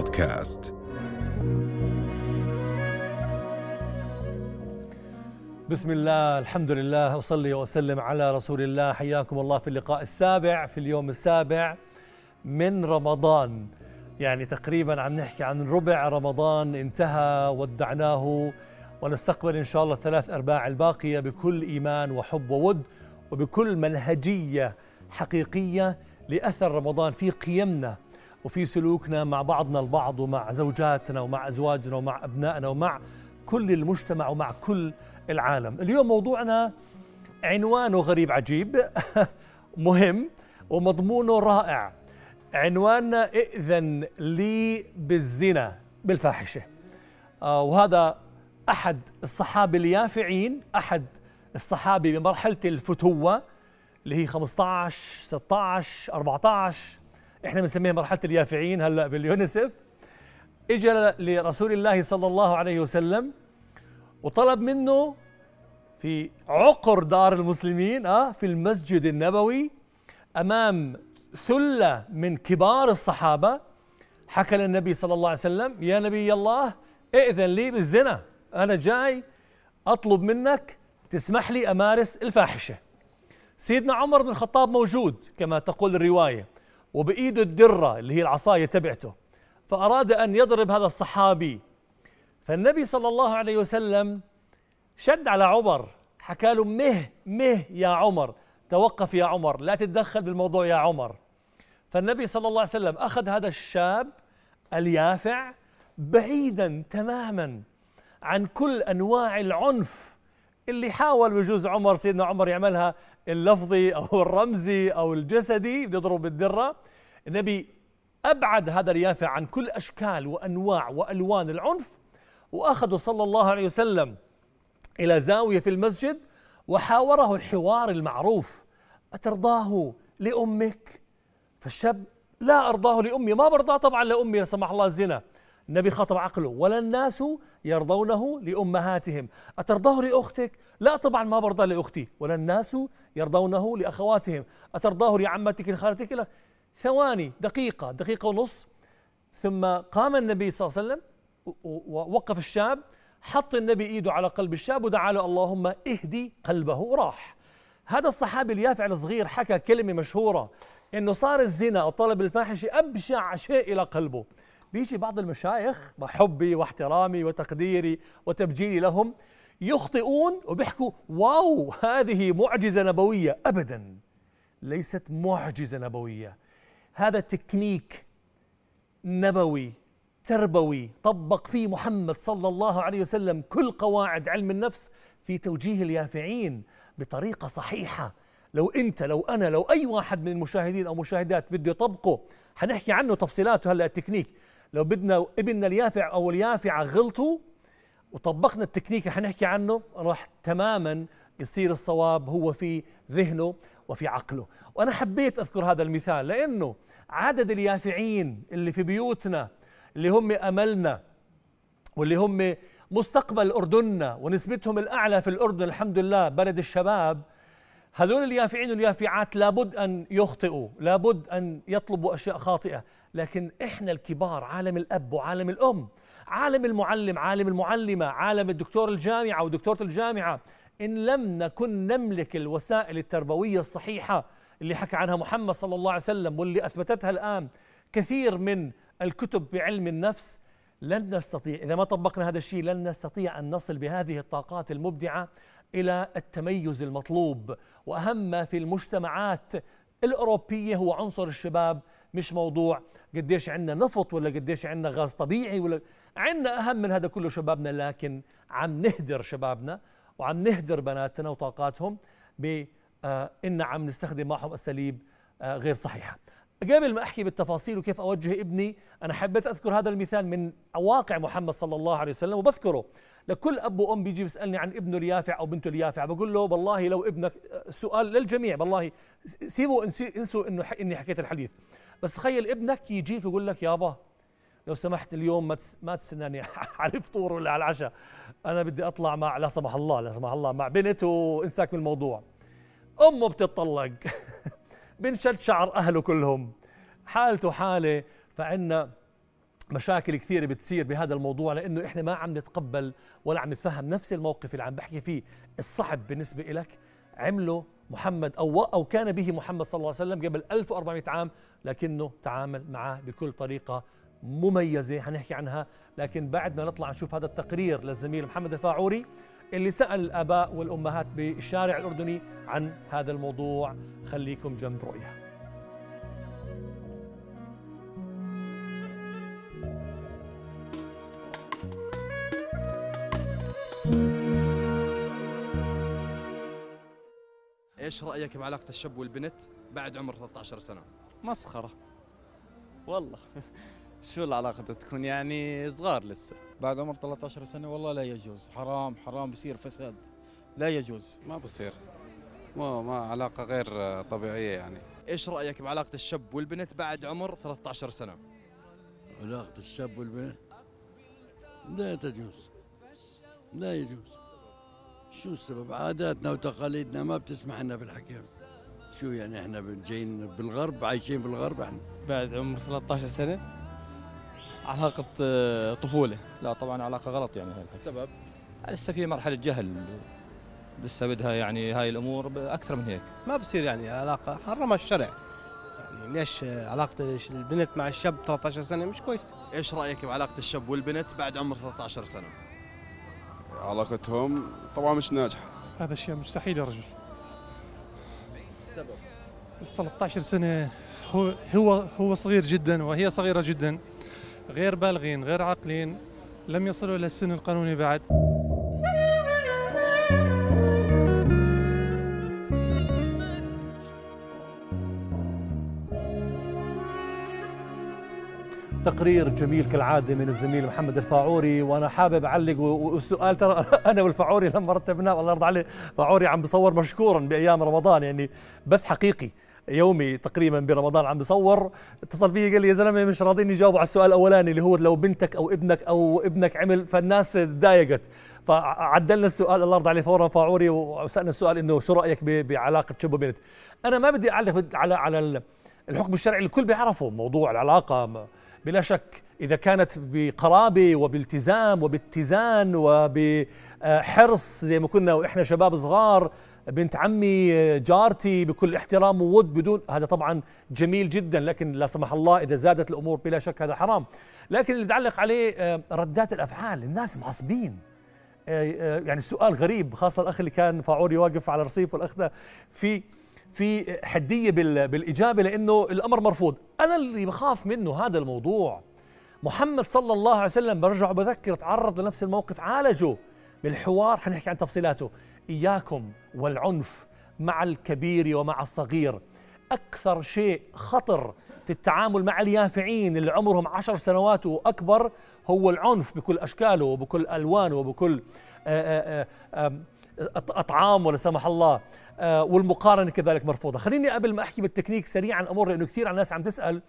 بودكاست. بسم الله الحمد لله أصلي وأسلم على رسول الله. حياكم الله في اللقاء السابع في اليوم السابع من رمضان. يعني تقريبا عم نحكي عن ربع رمضان انتهى ودعناه ونستقبل إن شاء الله الثلاث أرباع الباقية بكل إيمان وحب وود وبكل منهجية حقيقية لأثر رمضان في قيمنا. وفي سلوكنا مع بعضنا البعض ومع زوجاتنا ومع أزواجنا ومع أبنائنا ومع كل المجتمع ومع كل العالم. اليوم موضوعنا عنوانه غريب عجيب مهم ومضمونه رائع. عنواننا ائذن لي بالزنا بالفاحشة. آه وهذا أحد الصحابة اليافعين أحد الصحابة بمرحلة الفتوة اللي هي 15 16 14 إحنا بنسميها مرحلة اليافعين هلأ باليونيسف اجى لرسول الله صلى الله عليه وسلم وطلب منه في عقر دار المسلمين آه في المسجد النبوي أمام ثلة من كبار الصحابة حكى للنبي صلى الله عليه وسلم يا نبي الله ائذن لي بالزنا أنا جاي أطلب منك تسمح لي أمارس الفاحشة. سيدنا عمر بن الخطاب موجود كما تقول الرواية. وبايده الدرة اللي هي العصاية تبعته. فأراد أن يضرب هذا الصحابي. فالنبي صلى الله عليه وسلم شد على عمر. حكى له مه مه يا عمر. توقف يا عمر. لا تتدخل بالموضوع يا عمر. فالنبي صلى الله عليه وسلم أخذ هذا الشاب اليافع بعيدا تماما عن كل أنواع العنف اللي حاول بجوز عمر سيدنا عمر يعملها. اللفظي أو الرمزي أو الجسدي بيضرب بالدره النبي أبعد هذا اليافع عن كل أشكال وأنواع وألوان العنف وأخذه صلى الله عليه وسلم إلى زاوية في المسجد وحاوره الحوار المعروف. أترضاه لأمك؟ فالشاب لا أرضاه لأمي ما برضاه طبعا لأمي لا سمح الله الزنا. النبي خاطب عقله. ولا الناس يرضونه لأمهاتهم. أترضاه لأختك؟ لا طبعا ما برضى لأختي. ولا الناس يرضونه لأخواتهم. أترضاه لعمتك لخالتك لا. ثواني دقيقة دقيقة ونص. ثم قام النبي صلى الله عليه وسلم ووقف الشاب حط النبي إيده على قلب الشاب ودعا له اللهم اهدي قلبه. وراح. هذا الصحابي اليافع الصغير حكى كلمة مشهورة إنه صار الزنا أو طلب الفاحشة أبشع شيء إلى قلبه. بيجي بعض المشايخ مع حبي واحترامي وتقديري وتبجيلي لهم يخطئون وبيحكوا واو هذه معجزة نبوية. ابدا. ليست معجزة نبوية. هذا تكنيك نبوي تربوي. طبق فيه محمد صلى الله عليه وسلم كل قواعد علم النفس في توجيه اليافعين بطريقة صحيحة. لو أنت لو أنا لو أي واحد من المشاهدين أو مشاهدات بده يطبقه حنحكي عنه تفصيلاته هلا التكنيك. لو بدنا ابننا اليافع أو اليافعة غلطوا وطبقنا التكنيك اللي حنحكي عنه راح تماما يصير الصواب هو في ذهنه وفي عقله. وأنا حبيت أذكر هذا المثال لأنه عدد اليافعين اللي في بيوتنا اللي هم أملنا واللي هم مستقبل أردننا ونسبتهم الأعلى في الأردن الحمد لله بلد الشباب هذول اليافعين واليافعات لابد أن يخطئوا لابد أن يطلبوا أشياء خاطئة. لكن إحنا الكبار عالم الأب وعالم الأم عالم المعلم عالم المعلمة عالم الدكتور الجامعة ودكتورة الجامعة إن لم نكن نملك الوسائل التربوية الصحيحة اللي حكى عنها محمد صلى الله عليه وسلم واللي أثبتتها الآن كثير من الكتب بعلم النفس لن نستطيع إذا ما طبقنا هذا الشيء لن نستطيع أن نصل بهذه الطاقات المبدعة إلى التميز المطلوب. وأهم ما في المجتمعات الأوروبية هو عنصر الشباب مش موضوع قديش عندنا نفط ولا قديش عندنا غاز طبيعي ولا عندنا أهم من هذا كله شبابنا لكن عم نهدر شبابنا وعم نهدر بناتنا وطاقاتهم ب آه إن عم نستخدم معهم أساليب آه غير صحيحة. قبل ما أحكي بالتفاصيل وكيف أوجه ابني أنا حبيت أذكر هذا المثال من واقع محمد صلى الله عليه وسلم وبذكره لكل أب وأم بيجي بيسألني عن ابنه اليافع أو بنته اليافع بقول له والله لو ابنك سؤال للجميع والله سيبوا انسوا إنه إني حكيت الحديث بس تخيل ابنك يجيك يقول لك يابا لو سمحت اليوم ما ما تستناني على الفطور ولا على العشاء. أنا بدي أطلع مع لا سمح الله لا سمح الله مع بنت وإنساك من الموضوع. أمه بتطلق. بنشد شعر أهله كلهم. حالته حالة فعنا مشاكل كثيرة بتصير بهذا الموضوع لأنه إحنا ما عم نتقبل ولا عم نتفهم نفس الموقف اللي عم بحكي فيه. الصعب بالنسبة لك عمله محمد أو أو كان به محمد صلى الله عليه وسلم قبل 1400 عام لكنه تعامل معه بكل طريقة مميزة. حنحكي عنها لكن بعد ما نطلع نشوف هذا التقرير للزميل محمد الفاعوري اللي سأل الاباء والأمهات بالشارع الأردني عن هذا الموضوع. خليكم جنب رؤية. إيش رأيك بعلاقة الشاب والبنت بعد عمر 13 سنة؟ مسخرة. والله. شو العلاقة تكون؟ يعني صغار لسه. بعد عمر 13 سنة والله لا يجوز. حرام حرام بصير فساد. لا يجوز. ما بصير. ما ما علاقة غير طبيعية يعني. إيش رأيك بعلاقة الشاب والبنت بعد عمر 13 سنة؟ علاقة الشاب والبنت لا تجوز. لا يجوز. شو السبب؟ عاداتنا وتقاليدنا ما بتسمح لنا بالحكي. شو يعني إحنا جايين بالغرب عايشين بالغرب إحنا؟ بعد عمر 13 سنة علاقة آه، طفولة. لا طبعا علاقة غلط يعني هاي السبب لسه في مرحلة جهل. لسه بدها يعني هاي الأمور أكثر من هيك. ما بصير يعني علاقة حرمها الشرع. يعني ليش علاقة البنت مع الشاب 13 سنة؟ مش كويس. إيش رأيك بعلاقة الشاب والبنت بعد عمر 13 سنة؟ علاقتهم طبعا مش ناجحة. هذا الشيء مستحيل يا رجل. السبب 13 سنة هو هو هو صغير جدا وهي صغيرة جدا. غير بالغين غير عاقلين لم يصلوا إلى السن القانوني بعد. تقرير جميل كالعادة من الزميل محمد الفاعوري وأنا حابب أعلق والسؤال ترى أنا والفاعوري لما رتبناه الله يرضى عليه فاعوري عم بصور مشكورا بأيام رمضان يعني بث حقيقي يومي تقريبا برمضان عم بصور. اتصل بي قال لي يا زلمة مش راضيين يجاوبوا على السؤال الأولاني اللي هو لو بنتك أو ابنك أو ابنك عمل فالناس تضايقت. فعدلنا السؤال الله يرضى عليه فورا فاعوري وسألنا السؤال إنه شو رأيك بعلاقة شب وبنت أنا ما بدي أعلق على على الحكم الشرعي الكل بيعرفه موضوع العلاقة بلا شك. إذا كانت بقرابة وبالتزام وباتزان وبحرص زي ما كنا وإحنا شباب صغار بنت عمي جارتي بكل احترام وود بدون هذا طبعا جميل جدا لكن لا سمح الله إذا زادت الأمور بلا شك هذا حرام. لكن اللي تعلق عليه آه، ردات الأفعال الناس معصبين آه، آه، يعني السؤال غريب خاصة الأخ اللي كان فاعوري واقف على رصيف والأخ في في حدية بالإجابة لأنه الأمر مرفوض. أنا اللي بخاف منه هذا الموضوع. محمد صلى الله عليه وسلم برجع بذكر تعرض لنفس الموقف. عالجه بالحوار حنحكي عن تفصيلاته. إياكم والعنف مع الكبير ومع الصغير. أكثر شيء خطر في التعامل مع اليافعين اللي عمرهم عشر سنوات وأكبر هو العنف بكل أشكاله وبكل ألوانه وبكل آه، آه، آه، أطعام ولا سمح الله. آه، والمقارنة كذلك مرفوضة. خليني قبل ما أحكي بالتكنيك سريعا أمر لأنه كثير على الناس عم تسأل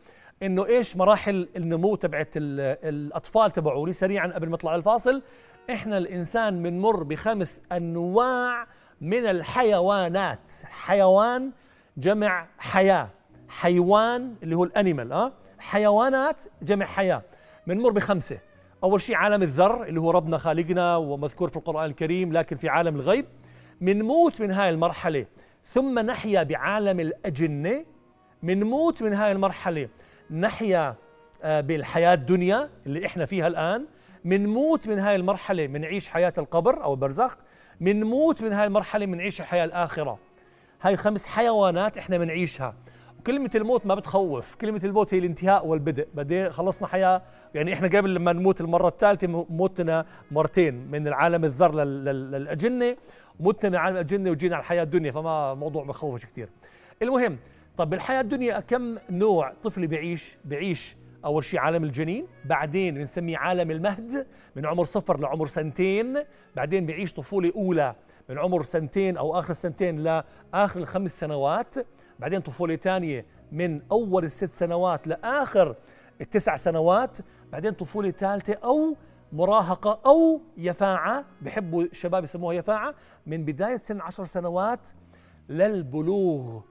إنه إيش مراحل النمو تبعت الأطفال تبعولي سريعا قبل ما أطلع الفاصل. إحنا الإنسان بنمر بخمس أنواع من الحيوانات. حيوان جمع حياة. حيوان اللي هو الأنيمال آه؟ حيوانات جمع حياة. بنمر بخمسة. أول شيء عالم الذر اللي هو ربنا خالقنا ومذكور في القرآن الكريم لكن في عالم الغيب. منموت من هاي المرحلة ثم نحيا بعالم الأجنة. منموت من هاي المرحلة نحيا آه، بالحياة الدنيا اللي إحنا فيها الآن. منموت من هاي المرحلة منعيش حياة القبر أو البرزخ. منموت من هاي المرحلة منعيش الحياة الآخرة. هاي خمس حيوانات إحنا منعيشها. وكلمة الموت ما بتخوف. كلمة الموت هي الانتهاء والبدء. بعدين خلصنا حياة. يعني إحنا قبل لما نموت المرة الثالثة موتنا مرتين من العالم الذر للأجنة متنا عن الجنة وجينا على الحياة الدنيا فما موضوع بخوفش كثير المهم طب بالحياة الدنيا كم نوع طفل بيعيش؟ بيعيش أول شيء عالم الجنين بعدين بنسميه عالم المهد من عمر صفر لعمر سنتين بعدين بيعيش طفولة أولى من عمر سنتين أو آخر السنتين لآخر الخمس سنوات بعدين طفولة ثانية من أول الست سنوات لآخر التسع سنوات بعدين طفولة ثالثة أو مراهقة أو يفاعة بحبوا الشباب يسموها يفاعة من بداية سن عشر سنوات للبلوغ.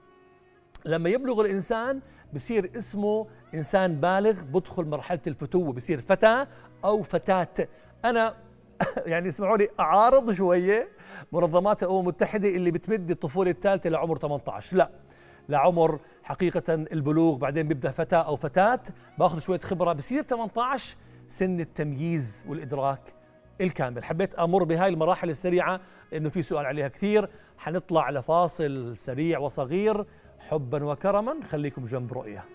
لما يبلغ الإنسان بصير اسمه إنسان بالغ بدخل مرحلة الفتوة بصير فتى أو فتاة. أنا يعني اسمعوا لي أعارض شوية منظمات الأمم المتحدة اللي بتمد الطفولة الثالثة لعمر 18 لا لعمر حقيقة البلوغ بعدين بيبدأ فتى أو فتاة. باخذ شوية خبرة بصير 18 سن التمييز والإدراك الكامل. حبيت أمر بهاي المراحل السريعة لأنه في سؤال عليها كثير. حنطلع لفاصل سريع وصغير. حبا وكرما خليكم جنب رؤية.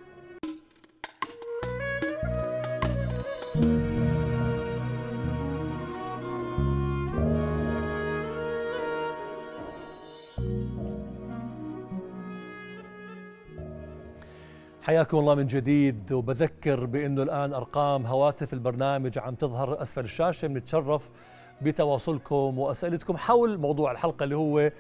حياكم الله من جديد وبذكر بأنه الآن أرقام هواتف البرنامج عم تظهر أسفل الشاشة. بنتشرف بتواصلكم وأسئلتكم حول موضوع الحلقة اللي هو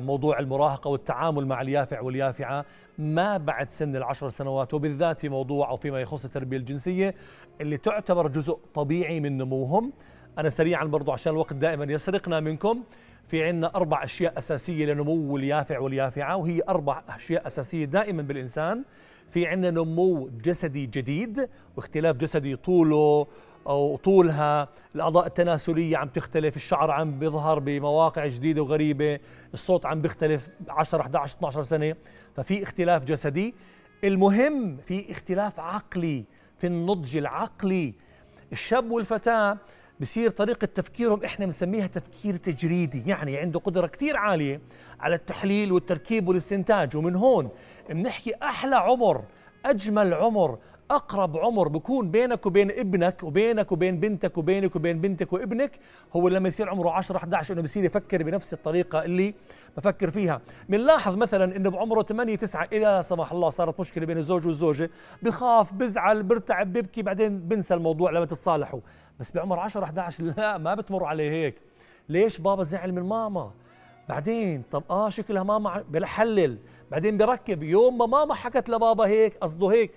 موضوع المراهقة والتعامل مع اليافع واليافعة ما بعد سن العشر سنوات وبالذات موضوع أو فيما يخص التربية الجنسية اللي تعتبر جزء طبيعي من نموهم. أنا سريعا برضو عشان الوقت دائما يسرقنا منكم. في عندنا أربع أشياء أساسية لنمو اليافع واليافعة وهي أربع أشياء أساسية دائما بالإنسان. في عندنا نمو جسدي جديد واختلاف جسدي طوله أو طولها. الاعضاء التناسلية عم تختلف الشعر عم بيظهر بمواقع جديدة وغريبة الصوت عم بيختلف 10 11 12 سنة. ففي اختلاف جسدي. المهم في اختلاف عقلي في النضج العقلي. الشاب والفتاة بصير طريقة تفكيرهم إحنا بنسميها تفكير تجريدي. يعني عنده قدرة كثير عالية على التحليل والتركيب والاستنتاج. ومن هون بنحكي أحلى عمر أجمل عمر أقرب عمر بكون بينك وبين ابنك وبينك وبين بنتك وبينك وبين بنتك وابنك هو لما يصير عمره 10 11 إنه بصير يفكر بنفس الطريقة اللي بفكر فيها. بنلاحظ مثلا إنه بعمره 8 9 إلى سمح الله صارت مشكلة بين الزوج والزوجة. بخاف بزعل برتعب ببكي بعدين بنسى الموضوع لما تتصالحوا. بس بعمر 10 11 لا ما بتمر عليه هيك. ليش بابا زعل من ماما؟ بعدين طب آه شكلها ماما بحلل. بعدين بركب يوم ما ماما حكت لبابا هيك قصده هيك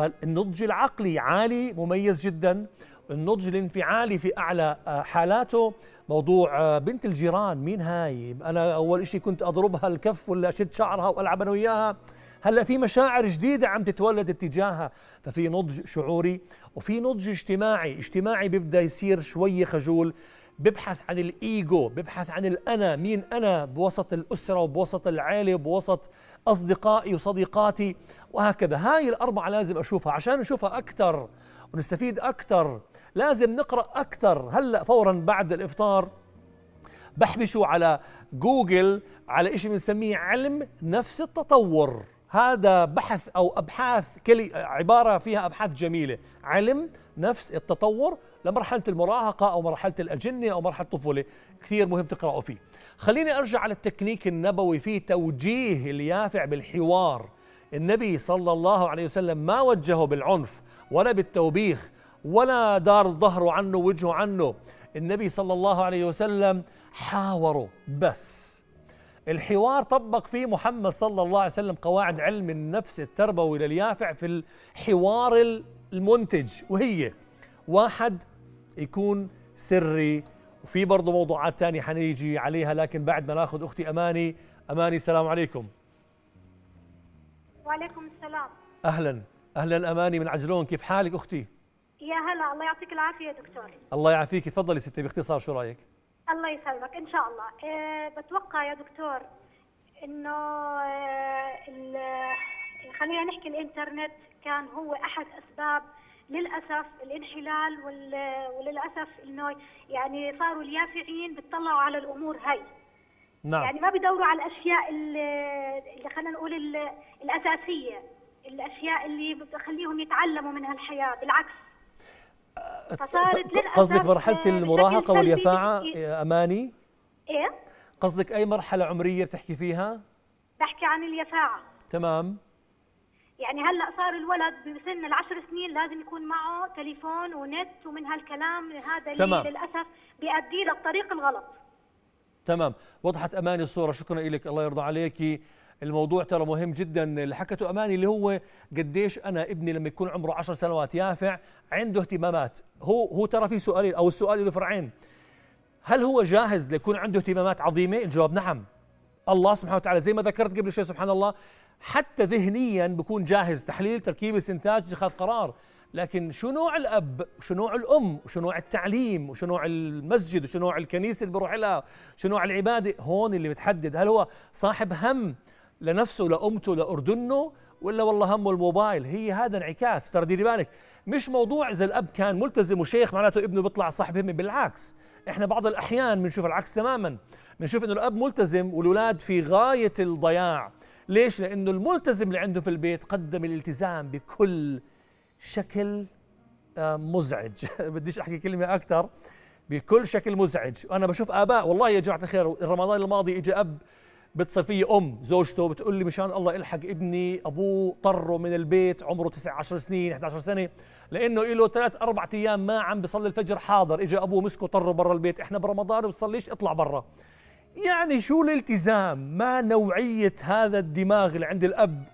فالنضج العقلي عالي مميز جدا. النضج الانفعالي في أعلى آه، حالاته. موضوع آه، بنت الجيران مين هاي؟ أنا أول شيء كنت أضربها الكف ولا أشد شعرها وألعب أنا وياها. هلأ في مشاعر جديدة عم تتولد اتجاهها. ففي نضج شعوري وفي نضج اجتماعي. اجتماعي بيبدأ يصير شوية خجول. ببحث عن الإيجو ببحث عن الأنا مين أنا؟ بوسط الأسرة وبوسط العائله وبوسط أصدقائي وصديقاتي وهكذا. هاي الأربعة لازم أشوفها عشان نشوفها أكثر ونستفيد أكثر لازم نقرأ أكثر هلأ فورا بعد الإفطار بحبشوا على جوجل على شيء بنسميه علم نفس التطور. هذا بحث أو أبحاث كلي عبارة فيها أبحاث جميلة. علم نفس التطور لمرحلة المراهقة أو مرحلة الأجنة أو مرحلة الطفولة. كثير مهم تقرأوا فيه. خليني أرجع على التكنيك النبوي. في توجيه اليافع بالحوار. النبي صلى الله عليه وسلم ما وجهه بالعنف ولا بالتوبيخ ولا دار ظهره عنه وجهه عنه. النبي صلى الله عليه وسلم حاوره بس. الحوار طبق فيه محمد صلى الله عليه وسلم قواعد علم النفس التربوي لليافع في الحوار المنتج وهي واحد يكون سري وفي برضه موضوعات تانية حنيجي عليها لكن بعد ما ناخذ أختي أماني. أماني السلام عليكم. وعليكم السلام. أهلا. أهلا أماني من عجلون. كيف حالك أختي؟ يا هلا الله يعطيك العافية دكتور. الله يعافيك. تفضلي ستي باختصار شو رأيك؟ الله يسلمك. إن شاء الله. أه بتوقع يا دكتور إنه أه خلينا نحكي الإنترنت كان هو أحد أسباب للأسف الانحلال وللأسف إنه يعني صاروا اليافعين بيطلعوا على الأمور هاي. نعم. يعني ما بدوروا على الأشياء اللي خلينا نقول الأساسية الأشياء اللي بتخليهم يتعلموا من هالحياة. بالعكس فصارت قصدك مرحلة المراهقة واليفاعة أماني؟ إيه؟ قصدك أي مرحلة عمرية بتحكي فيها؟ بحكي عن اليفاعة. تمام. يعني هلأ صار الولد بسن العشر سنين لازم يكون معه تليفون ونت ومن هالكلام هذا اللي للأسف بيؤدي للطريق الغلط. تمام. وضحت أماني الصورة. شكرا لك الله يرضى عليكي الموضوع ترى مهم جدا. اللي حكته أماني اللي هو قديش أنا ابني لما يكون عمره عشر سنوات يافع عنده اهتمامات. هو هو ترى في سؤالين أو السؤال له فرعين. هل هو جاهز ليكون عنده اهتمامات عظيمة؟ الجواب نعم. الله سبحانه وتعالى زي ما ذكرت قبل شوي سبحان الله حتى ذهنيا بكون جاهز. تحليل تركيب استنتاج اتخاذ قرار. لكن شو نوع الأب؟ وشو نوع الأم؟ وشو نوع التعليم؟ وشو نوع المسجد؟ وشو نوع الكنيسة اللي بروح لها؟ شو نوع العبادة؟ هون اللي بتحدد هل هو صاحب هم؟ لنفسه لأمته لأردنه ولا والله همه الموبايل. هي هذا انعكاس. ترى ديري بالك مش موضوع اذا الأب كان ملتزم وشيخ معناته ابنه بيطلع صاحب همه بالعكس. إحنا بعض الأحيان بنشوف العكس تماما. بنشوف إنه الأب ملتزم والاولاد في غاية الضياع. ليش؟ لأنه الملتزم اللي عنده في البيت قدم الالتزام بكل شكل آه، مزعج. بديش أحكي كلمة أكثر بكل شكل مزعج. وأنا بشوف آباء والله يا جماعة الخير رمضان الماضي اجى أب بتصل في أم زوجته بتقول لي مشان الله إلحق ابني أبوه طره من البيت عمره 9 10 سنين 11 سنة لأنه له ثلاث أربع أيام ما عم بيصلي الفجر حاضر اجى أبوه مسكه طره برا البيت إحنا برمضان بتصليش اطلع برا. يعني شو الالتزام؟ ما نوعية هذا الدماغ اللي عند الأب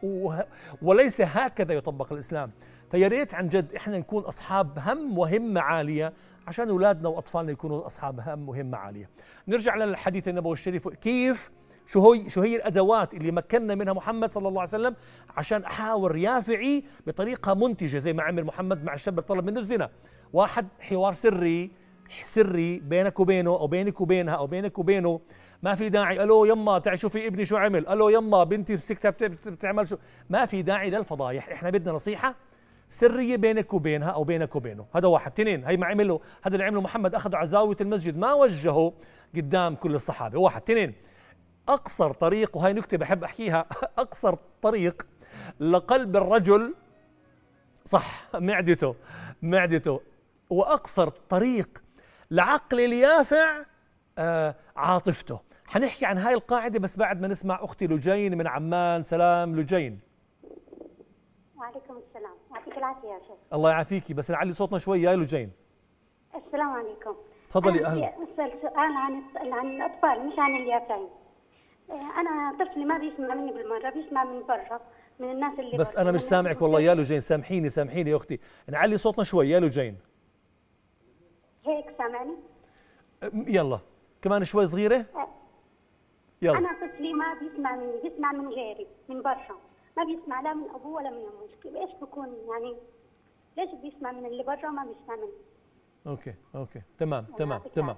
وليس هكذا يطبق الإسلام. فيا ريت عن جد إحنا نكون أصحاب هم وهمة عالية عشان أولادنا وأطفالنا يكونوا أصحاب هم وهمة عالية. نرجع للحديث النبوي الشريف كيف شو هي شو هي الأدوات اللي مكننا منها محمد صلى الله عليه وسلم عشان أحاور يافعي بطريقة منتجة زي ما عمل محمد مع الشاب اللي طلب منه الزنا. واحد حوار سري سري بينك وبينه أو بينك وبينها أو بينك وبينه. ما في داعي. ألو يما تعي شوفي ابني شو عمل. ألو يما بنتي مسكتها بتعمل شو. ما في داعي للفضايح. إحنا بدنا نصيحة سرية بينك وبينها أو بينك وبينه. هذا واحد. اثنين هي ما عمله هذا اللي عمله محمد اخذه على زاويه المسجد ما وجهه قدام كل الصحابة. واحد. اثنين أقصر طريق وهي نكتة بحب أحكيها أقصر طريق لقلب الرجل صح معدته معدته وأقصر طريق لعقل اليافع آه عاطفته. حنحكي عن هاي القاعدة بس بعد ما نسمع أختي لجين من عمان. سلام لجين. وعليكم السلام. يعطيك العافية يا شيخ. الله يعافيكي بس نعلي صوتنا شوي. يا لجين. السلام عليكم. تفضلي أهلا. أسأل سؤال عن عن الأطفال مش عن اليافعين. آه، أنا طفلي ما بيسمع مني بالمرة بيسمع من برا من الناس اللي بس أنا مش سامعك والله. يا لجين سامحيني سامحيني يا أختي. نعلي صوتنا شوي. يا لجين. هيك سامعني؟ يلا. كمان شوي صغيرة؟ أه. يلا. أنا طفلي ما بيسمع مني بيسمع من غيري من برا. ما بيسمع لا من أبوه ولا من أمه. إيش بكون يعني؟ ليش بيسمع من اللي برا وما بيسمع مني؟ OK OK. تمام تمام تمام.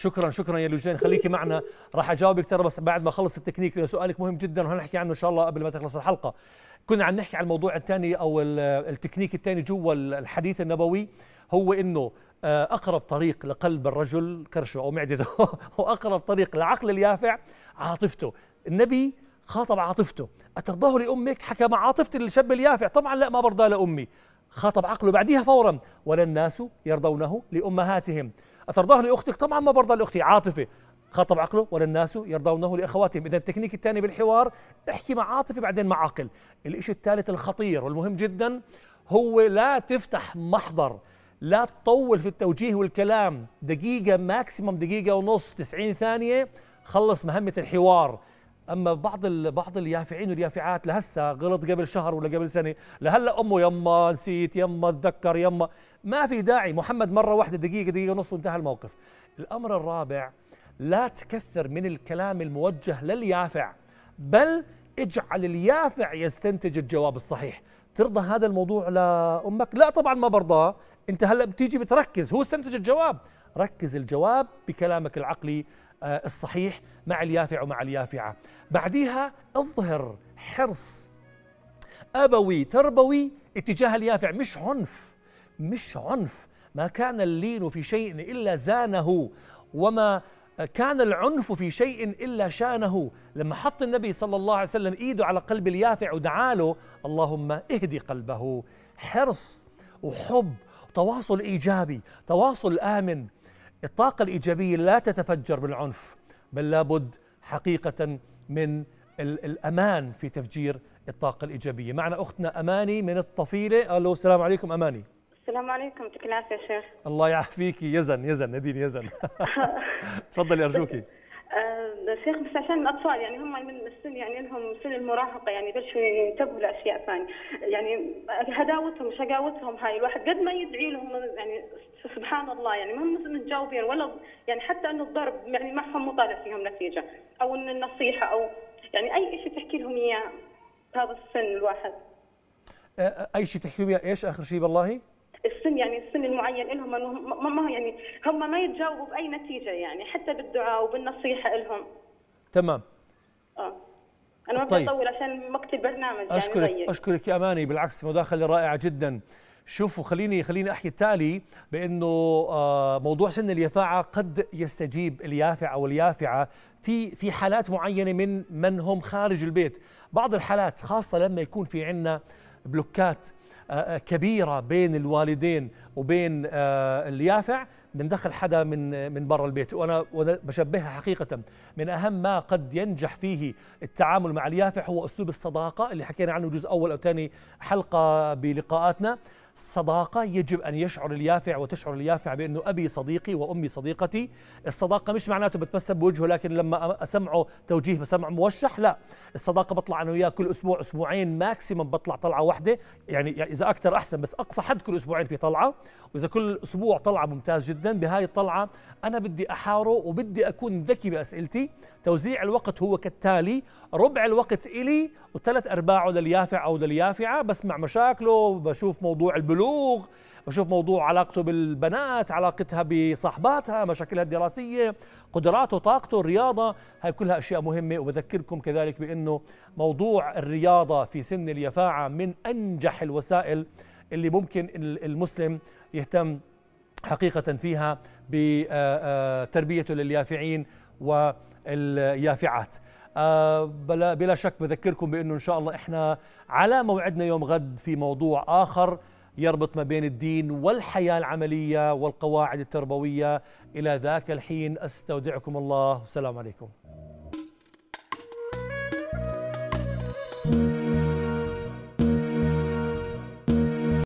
شكرا شكرا يا لوجين. خليكي معنا. راح أجاوبك ترى بس بعد ما أخلص التكنيك لأنه سؤالك مهم جدا وهنحكي عنه إن شاء الله قبل ما تخلص الحلقة. كنا عم نحكي عن الموضوع الثاني أو التكنيك الثاني جوا الحديث النبوي هو إنه آه، أقرب طريق لقلب الرجل كرشه أو معدته. واقرب طريق لعقل اليافع عاطفته. النبي خاطب عاطفته. أترضاه لأمك؟ حكى مع عاطفة الشاب اليافع. طبعا لا ما برضى لأمي. خاطب عقله بعديها فورا. ولا الناس يرضونه لأمهاتهم. أترضاه لأختك؟ طبعا ما برضى لأختي عاطفة. خاطب عقله ولا الناس يرضونه لإخواتهم. إذا التكنيك الثاني بالحوار احكي مع عاطفة بعدين مع عقل. الشيء الثالث الخطير والمهم جدا هو لا تفتح محضر لا تطول في التوجيه والكلام. دقيقة ماكسيموم دقيقة ونص 90 ثانية خلص مهمة الحوار. أما بعض بعض اليافعين واليافعات لهسه غلط قبل شهر ولا قبل سنة لهلا أمه يما نسيت يما تذكر يما ما في داعي. محمد مرة واحدة دقيقة دقيقة ونص وانتهى الموقف. الأمر الرابع لا تكثر من الكلام الموجه لليافع بل اجعل اليافع يستنتج الجواب الصحيح. ترضى هذا الموضوع لأمك؟ لا طبعا ما برضاه أنت هلا بتيجي بتركز هو استنتج الجواب. ركز الجواب بكلامك العقلي آه، الصحيح مع اليافع ومع اليافعة. بعديها اظهر حرص أبوي تربوي اتجاه اليافع مش عنف. مش عنف ما كان اللين في شيء إلا زانه وما كان العنف في شيء إلا شانه. لما حط النبي صلى الله عليه وسلم إيده على قلب اليافع ودعا له اللهم اهدي قلبه. حرص وحب تواصل إيجابي تواصل آمن. الطاقة الإيجابية لا تتفجر بالعنف بل لابد حقيقة من الأمان في تفجير الطاقة الإيجابية. معنا أختنا أماني من الطفيلة. ألو السلام عليكم أماني. السلام عليكم يعطيك العافيه شيخ. الله يعافيكي. يزن يزن نادين يزن. تفضلي أرجوكي. أه شيخ بس عشان الأطفال يعني هم من السن يعني لهم سن المراهقة يعني بلشوا ينتبهوا لأشياء ثانية. يعني هداوتهم شقاوتهم هاي الواحد قد ما يدعي لهم يعني سبحان الله يعني ما هم متجاوبين ولا يعني حتى انه الضرب يعني ما هم مطالع فيهم نتيجة أو إن النصيحة أو يعني أي شيء تحكي لهم إياه بهذا السن الواحد. آه، آه، أي شيء بتحكي لهم؟ إيش آخر شيء بالله؟ السن يعني السن المعين لهم إنهم ما- ما يعني هم ما يتجاوبوا بأي نتيجة يعني حتى بالدعاء وبالنصيحة لهم تمام. آه. أنا ما بدي طيب. اطول عشان وقت البرنامج يعني أشكرك ضيق. أشكرك يا أماني بالعكس مداخلة رائعة جدا. شوفوا خليني خليني أحكي التالي بأنه آه، موضوع سن اليافعه قد يستجيب اليافع أو اليافعة في في حالات معينة من من هم خارج البيت. بعض الحالات خاصة لما يكون في عندنا بلوكات كبيرة بين الوالدين وبين آه، اليافع بندخل حدا من من برا البيت. وأنا بشبهها حقيقة. من أهم ما قد ينجح فيه التعامل مع اليافع هو أسلوب الصداقة اللي حكينا عنه جزء أول أو ثاني حلقة بلقاءاتنا. الصداقة يجب أن يشعر اليافع وتشعر اليافع بأنه أبي صديقي وأمي صديقتي. الصداقة مش معناته بتبسم بوجهه لكن لما أسمعه توجيه بسمع موشح لا. الصداقة بطلع أنا وياه كل أسبوع أسبوعين ماكسيمم بطلع طلعة واحدة. يعني, يعني إذا أكثر أحسن بس أقصى حد كل أسبوعين في طلعة. وإذا كل أسبوع طلعة ممتاز جدا بهاي الطلعة أنا بدي أحاره وبدي أكون ذكي بأسئلتي. توزيع الوقت هو كالتالي ربع الوقت إلي وثلاث أرباعه لليافع أو لليافعة بسمع مشاكله بشوف موضوع البلوغ بشوف موضوع علاقته بالبنات علاقتها بصاحباتها مشاكلها الدراسية قدراته طاقته الرياضة هاي كلها أشياء مهمة وبذكركم كذلك بأنه موضوع الرياضة في سن اليفاعة من أنجح الوسائل اللي ممكن المسلم يهتم حقيقة فيها بتربيته لليافعين واليافعات. بلا, بلا شك بذكركم بأنه إن شاء الله إحنا على موعدنا يوم غد في موضوع آخر يربط ما بين الدين والحياة العملية والقواعد التربوية. إلى ذاك الحين أستودعكم الله. والسلام عليكم.